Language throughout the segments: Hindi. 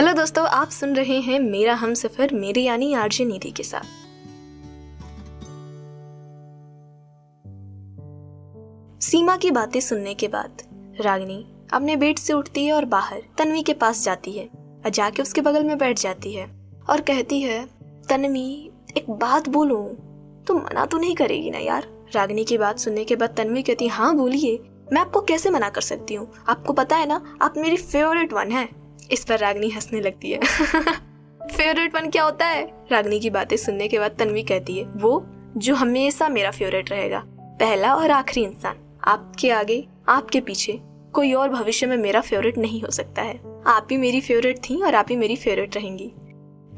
हेलो दोस्तों, आप सुन रहे हैं मेरा हम सफ़र, मेरे यानी आरजे निधि के साथ। सीमा की बातें सुनने के बाद, रागिनी अपने बेड से उठती है और बाहर तन्वी के पास जाती है और जाके उसके बगल में बैठ जाती है और कहती है, तन्वी, एक बात बोलूँ? तुम मना तो नहीं करेगी ना यार? रागिनी की बात सुनने के बाद तन्वी कहती, है, बोलिए। मैं आपको कैसे मना कर सकती हूँ? आपको पता है ना, आप मेरी फेवरेट वन है। इस पर रागनी हंसने लगती है। फेवरेट वन क्या होता है? रागनी की बातें सुनने के बाद तन्वी कहती है, वो, जो हमेशा मेरा फेवरेट रहेगा, पहला और आखिरी इंसान, आपके आगे, आपके पीछे, कोई और भविष्य में मेरा फेवरेट नहीं हो सकता है। आप ही मेरी फेवरेट थी और आप ही मेरी फेवरेट रहेंगी।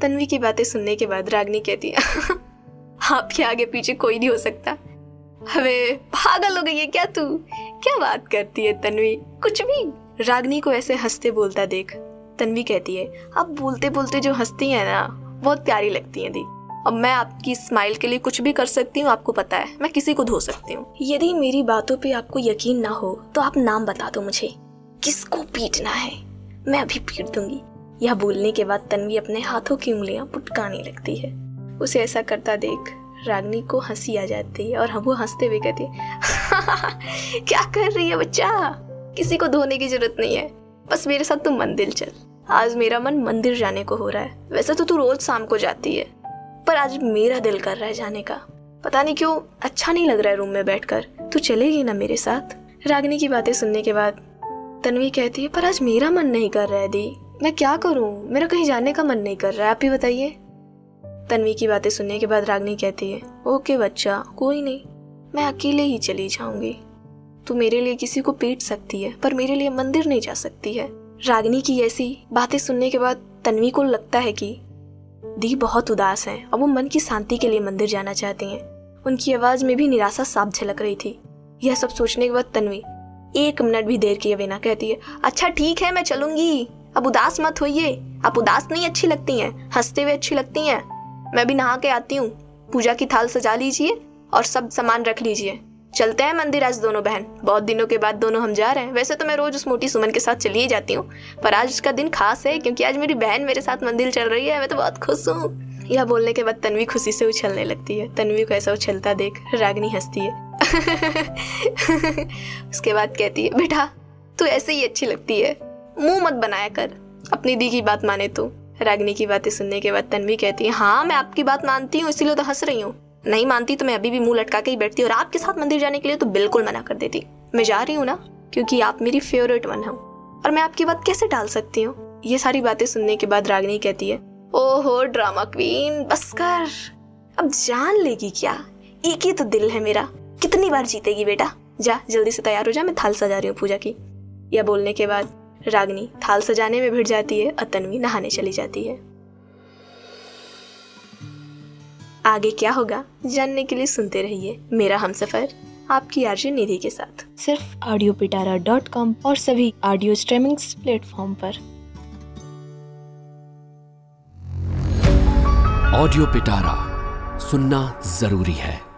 तन्वी की बातें सुनने के बाद रागनी कहती है, आपके आगे पीछे कोई नहीं हो सकता। हवे पागल हो गई है क्या तू? क्या बात करती है तन्वी? कुछ भी। रागनी को ऐसे हँसते बोलता देख तन्वी कहती है अब बोलते बोलते जो हंसती है ना, बहुत प्यारी लगती है दी। अब मैं आपकी स्माइल के लिए कुछ भी कर सकती हूँ, आपको पता है, मैं किसी को धो सकती हूँ। यदि मेरी बातों पे आपको यकीन ना हो तो आप नाम बता दो मुझे। किसको पीटना है? मैं अभी पीट दूँगी। यह बोलने के बाद तन्वी अपने हाथों की उंगलियाँ पुटकाने लगती है। उसे ऐसा करता देख रागनी को हँसी आ जाती है और हम वो हँसते हुए कहती है, क्या कर रही है बच्चा? किसी को धोने की ज़रूरत नहीं है। बस मेरे साथ तू मंदिर चल। आज मेरा मन मंदिर जाने को हो रहा है। वैसे तो तू रोज शाम को जाती है। पर आज मेरा दिल कर रहा है जाने का। पता नहीं क्यों अच्छा नहीं लग रहा है रूम में बैठकर। तू चलेगी ना मेरे साथ? रागनी की बातें सुनने के बाद तन्वी कहती है, पर आज मेरा मन नहीं कर रहा है दी। मैं क्या करूँ? मेरा कहीं जाने का मन नहीं कर रहा है। आप ही बताइए। तन्वी की बातें सुनने के बाद रागनी कहती है, ओके बच्चा, कोई नहीं। मैं अकेले ही चली जाऊँगी। तू मेरे लिए किसी को पीट सकती है, पर मेरे लिए मंदिर नहीं जा सकती है। रागिनी की ऐसी बातें सुनने के बाद तन्वी को लगता है कि दी बहुत उदास है और वो मन की शांति के लिए मंदिर जाना चाहती हैं। उनकी आवाज़ में भी निराशा साफ़ झलक रही थी। यह सब सोचने के बाद तन्वी एक मिनट भी देर किए बिना कहती है अच्छा ठीक है, मैं चलूँगी। अब उदास मत होइए। आप उदास नहीं अच्छी लगती हैं, हँसते हुए अच्छी लगती हैं। मैं भी नहा के आती हूँ। पूजा की थाल सजा लीजिए और सब सामान रख लीजिए। चलते हैं मंदिर आज दोनों बहन। बहुत दिनों के बाद दोनों हम जा रहे हैं। वैसे तो मैं रोज उस मोटी सुमन के साथ चली ही जाती हूँ। पर आज उसका दिन खास है, क्योंकि आज मेरी बहन मेरे साथ मंदिर चल रही है। मैं तो बहुत खुश हूँ। यह बोलने के बाद तन्वी खुशी से उछलने लगती है। तन्वी को ऐसा उछलता देख रागनी हंसती है। उसके बाद कहती है, बेटा, तू ऐसे ही अच्छी लगती है। मुँह मत बनाया कर। अपनी दी की बात माने तू। रागनी की बातें सुनने के बाद तन्वी कहती है हाँ मैं आपकी बात मानती हूँ, इसीलिए तो हंस रही हूँ। नहीं मानती तो मैं अभी भी मुँह लटका के ही बैठती और आपके साथ मंदिर जाने के लिए तो बिल्कुल मना कर देती। मैं जा रही हूँ ना, क्योंकि आप मेरी फेवरेट वन हो। और मैं आपकी बात कैसे टाल सकती हूँ? ये सारी बातें सुनने के बाद रागिनी कहती है, ओहो ड्रामा क्वीन बस कर। अब जान लेगी क्या? एक ही तो दिल है मेरा। कितनी बार जीतेगी बेटा? जा, जल्दी से तैयार हो जा, मैं थाल सजा रही हूँ पूजा की। यह बोलने के बाद रागनी थाल सजाने में भिड़ जाती है और तन्वी नहाने चली जाती है। आगे क्या होगा? जानने के लिए सुनते रहिए मेरा हम सफ़र आपकी आरजे निधि के साथ। सिर्फ़ ऑडियो पिटारा डॉट कॉम और सभी ऑडियो स्ट्रीमिंग प्लेटफॉर्म पर। ऑडियो पिटारा सुनना ज़रूरी है।